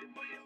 boy, boy.